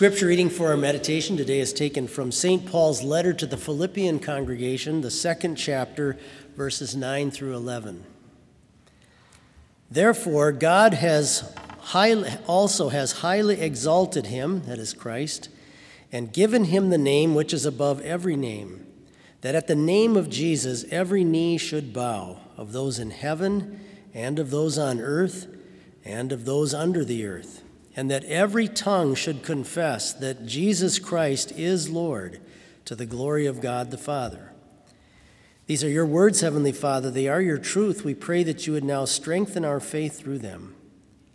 Scripture reading for our meditation today is taken from St. Paul's letter to the Philippian congregation, the second chapter, verses 9 through 11. Therefore, God has also has highly exalted him, that is Christ, and given him the name which is above every name, that at the name of Jesus every knee should bow, of those in heaven, and of those on earth, and of those under the earth and that every tongue should confess that Jesus Christ is Lord to the glory of God the Father. These are your words, Heavenly Father. They are your truth. We pray that you would now strengthen our faith through them.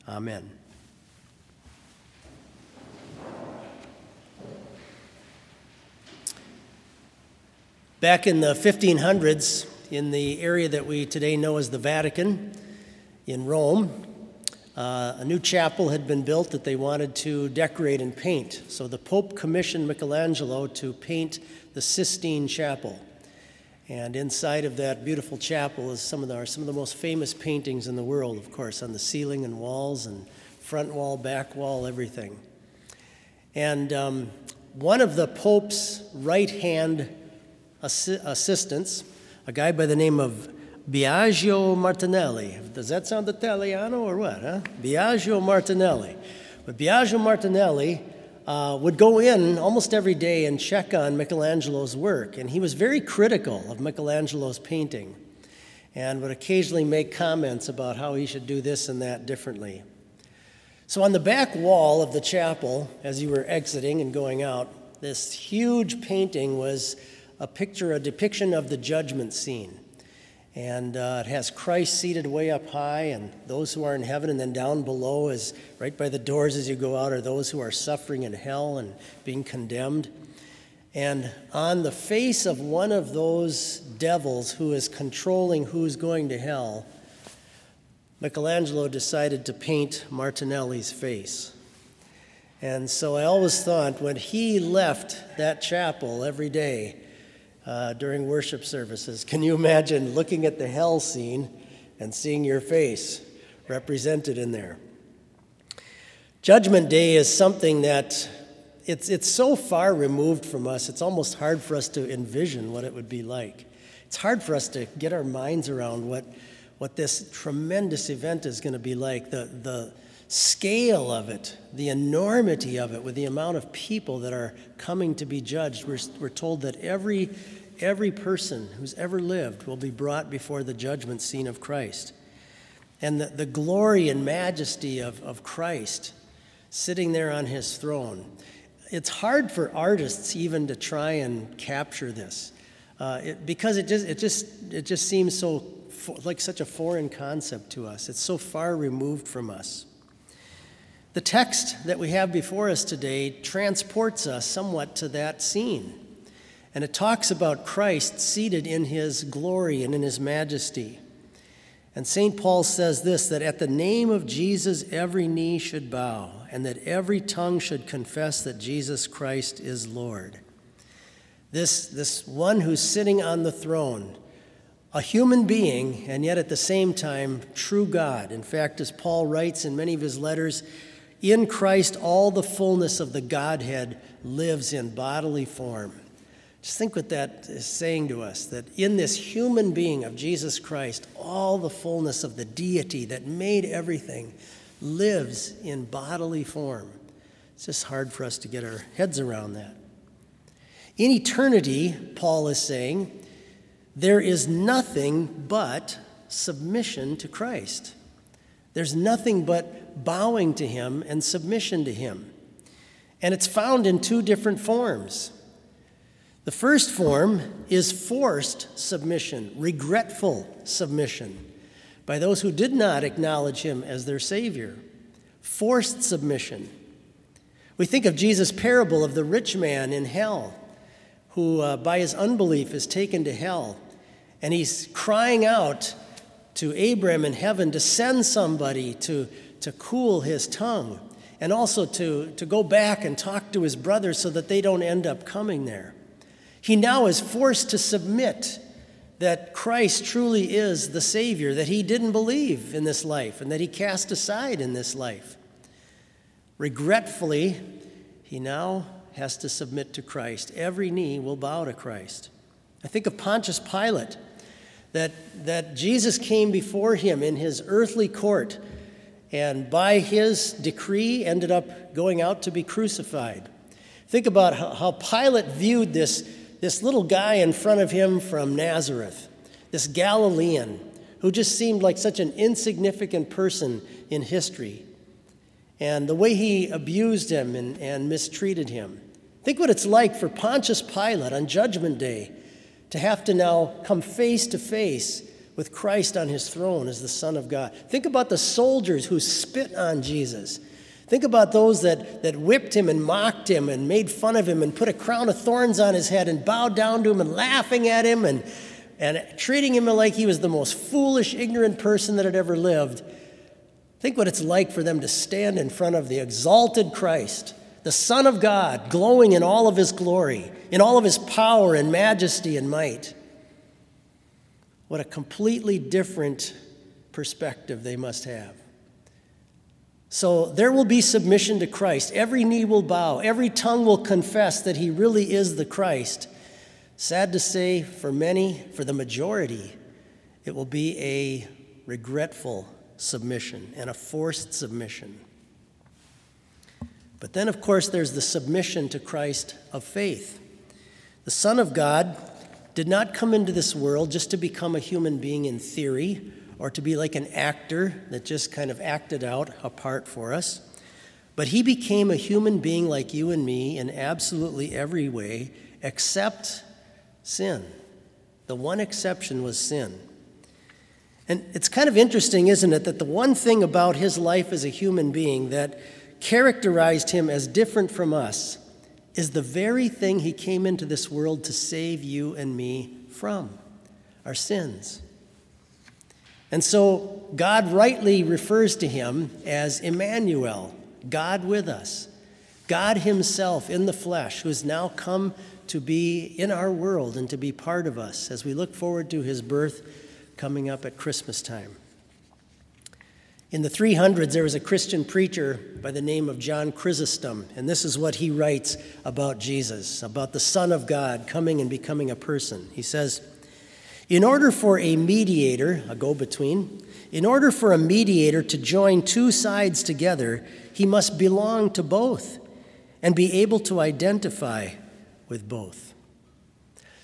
Amen. Back in the 1500s, in the area that we today know as the Vatican in Rome, uh, a new chapel had been built that they wanted to decorate and paint. So the Pope commissioned Michelangelo to paint the Sistine Chapel. And inside of that beautiful chapel is some of the, some of the most famous paintings in the world, of course, on the ceiling and walls and front wall, back wall, everything. And um, one of the Pope's right hand assi- assistants, a guy by the name of Biagio Martinelli. Does that sound Italiano or what, huh? Biagio Martinelli. But Biagio Martinelli uh, would go in almost every day and check on Michelangelo's work, and he was very critical of Michelangelo's painting and would occasionally make comments about how he should do this and that differently. So, on the back wall of the chapel, as you were exiting and going out, this huge painting was a picture, a depiction of the judgment scene. And uh, it has Christ seated way up high, and those who are in heaven, and then down below is right by the doors as you go out are those who are suffering in hell and being condemned. And on the face of one of those devils who is controlling who's going to hell, Michelangelo decided to paint Martinelli's face. And so I always thought when he left that chapel every day, uh, during worship services. Can you imagine looking at the hell scene and seeing your face represented in there? Judgment Day is something that it's, it's so far removed from us, it's almost hard for us to envision what it would be like. It's hard for us to get our minds around what, what this tremendous event is going to be like, the, the scale of it, the enormity of it, with the amount of people that are coming to be judged. We're, we're told that every every person who's ever lived will be brought before the judgment scene of Christ. And the, the glory and majesty of, of Christ sitting there on his throne. It's hard for artists even to try and capture this uh, it, because it just, it, just, it just seems so like such a foreign concept to us. It's so far removed from us. The text that we have before us today transports us somewhat to that scene. And it talks about Christ seated in his glory and in his majesty. And St. Paul says this that at the name of Jesus, every knee should bow, and that every tongue should confess that Jesus Christ is Lord. This, this one who's sitting on the throne, a human being, and yet at the same time, true God. In fact, as Paul writes in many of his letters, in Christ all the fullness of the Godhead lives in bodily form. Just think what that is saying to us that in this human being of Jesus Christ, all the fullness of the deity that made everything lives in bodily form. It's just hard for us to get our heads around that. In eternity, Paul is saying, there is nothing but submission to Christ. There's nothing but bowing to Him and submission to Him. And it's found in two different forms. The first form is forced submission, regretful submission by those who did not acknowledge him as their Savior. Forced submission. We think of Jesus' parable of the rich man in hell, who uh, by his unbelief is taken to hell, and he's crying out to Abram in heaven to send somebody to, to cool his tongue and also to, to go back and talk to his brothers so that they don't end up coming there. He now is forced to submit that Christ truly is the Savior, that he didn't believe in this life, and that he cast aside in this life. Regretfully, he now has to submit to Christ. Every knee will bow to Christ. I think of Pontius Pilate, that, that Jesus came before him in his earthly court and by his decree ended up going out to be crucified. Think about how, Pilate viewed this, this little guy in front of him from Nazareth, this Galilean who just seemed like such an insignificant person in history, and the way he abused him and, and mistreated him. Think what it's like for Pontius Pilate on Judgment Day to have to now come face to face with Christ on his throne as the Son of God. Think about the soldiers who spit on Jesus. Think about those that, that whipped him and mocked him and made fun of him and put a crown of thorns on his head and bowed down to him and laughing at him and, and treating him like he was the most foolish, ignorant person that had ever lived. Think what it's like for them to stand in front of the exalted Christ, the Son of God, glowing in all of his glory, in all of his power and majesty and might. What a completely different perspective they must have. So there will be submission to Christ. Every knee will bow, every tongue will confess that he really is the Christ. Sad to say, for many, for the majority, it will be a regretful submission and a forced submission. But then, of course, there's the submission to Christ of faith. The Son of God did not come into this world just to become a human being in theory or to be like an actor that just kind of acted out a part for us. But he became a human being like you and me in absolutely every way except sin. The one exception was sin. And it's kind of interesting, isn't it, that the one thing about his life as a human being that characterized him as different from us is the very thing he came into this world to save you and me from our sins. And so God rightly refers to him as Emmanuel, God with us, God Himself in the flesh, who has now come to be in our world and to be part of us as we look forward to His birth coming up at Christmas time. In the 300s, there was a Christian preacher by the name of John Chrysostom, and this is what he writes about Jesus, about the Son of God coming and becoming a person. He says, In order for a mediator, a go between, in order for a mediator to join two sides together, he must belong to both and be able to identify with both.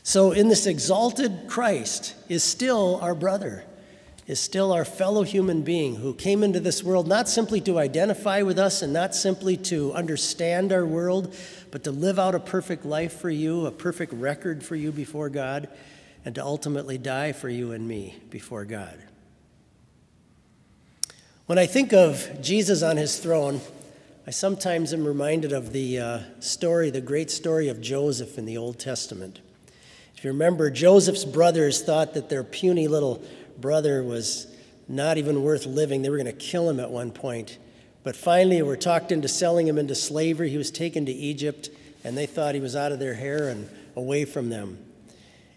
So, in this exalted Christ is still our brother is still our fellow human being who came into this world not simply to identify with us and not simply to understand our world, but to live out a perfect life for you, a perfect record for you before God, and to ultimately die for you and me before God. When I think of Jesus on his throne, I sometimes am reminded of the uh, story, the great story of Joseph in the Old Testament. If you remember, Joseph's brothers thought that their puny little brother was not even worth living. They were going to kill him at one point. But finally, were talked into selling him into slavery. He was taken to Egypt, and they thought he was out of their hair and away from them.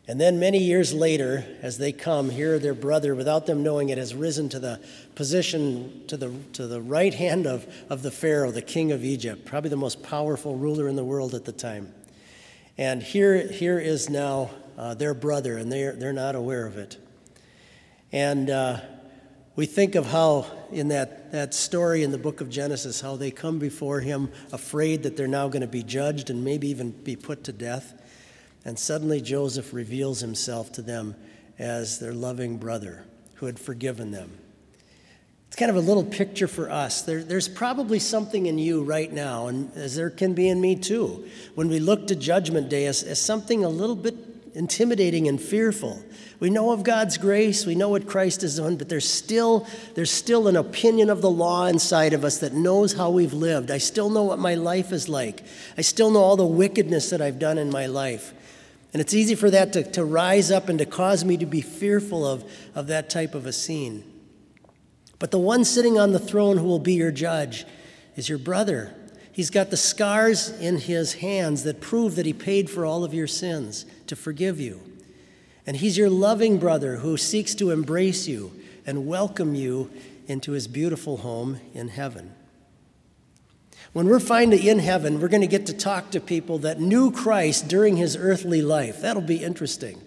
And then, many years later, as they come, here their brother, without them knowing it, has risen to the position to the, to the right hand of, of the Pharaoh, the king of Egypt, probably the most powerful ruler in the world at the time. And here, here is now uh, their brother, and they're, they're not aware of it. And uh, we think of how, in that, that story in the book of Genesis, how they come before him afraid that they're now going to be judged and maybe even be put to death. And suddenly Joseph reveals himself to them as their loving brother who had forgiven them. It's kind of a little picture for us. There, there's probably something in you right now, and as there can be in me too, when we look to Judgment Day as, as something a little bit intimidating and fearful. We know of God's grace, we know what Christ has done, but there's still, there's still an opinion of the law inside of us that knows how we've lived. I still know what my life is like. I still know all the wickedness that I've done in my life. And it's easy for that to, to rise up and to cause me to be fearful of, of that type of a scene. But the one sitting on the throne who will be your judge is your brother. He's got the scars in his hands that prove that he paid for all of your sins to forgive you. And he's your loving brother who seeks to embrace you and welcome you into his beautiful home in heaven. When we're finally in heaven, we're going to get to talk to people that knew Christ during his earthly life. That'll be interesting.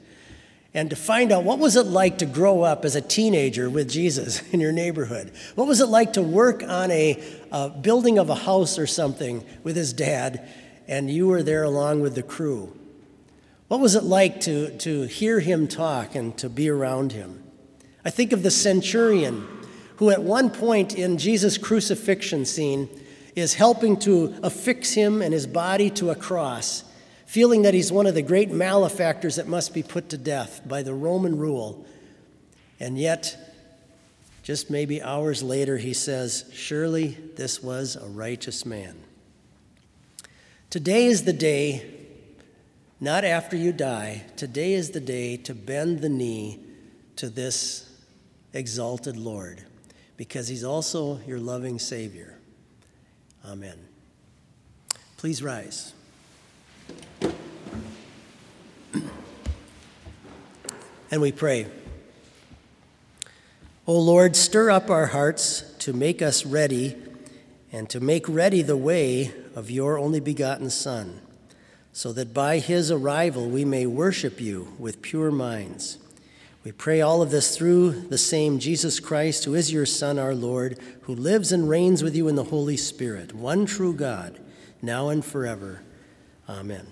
And to find out what was it like to grow up as a teenager with Jesus in your neighborhood? What was it like to work on a, a building of a house or something with his dad, and you were there along with the crew? What was it like to, to hear him talk and to be around him? I think of the centurion who, at one point in Jesus' crucifixion scene, is helping to affix him and his body to a cross, feeling that he's one of the great malefactors that must be put to death by the Roman rule. And yet, just maybe hours later, he says, Surely this was a righteous man. Today is the day not after you die. Today is the day to bend the knee to this exalted Lord because he's also your loving Savior. Amen. Please rise. And we pray. O Lord, stir up our hearts to make us ready and to make ready the way of your only begotten Son so that by his arrival we may worship you with pure minds. We pray all of this through the same Jesus Christ, who is your Son, our Lord, who lives and reigns with you in the Holy Spirit, one true God, now and forever. Amen.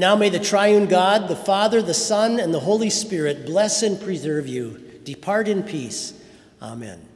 And now may the triune God, the Father, the Son, and the Holy Spirit bless and preserve you. Depart in peace. Amen.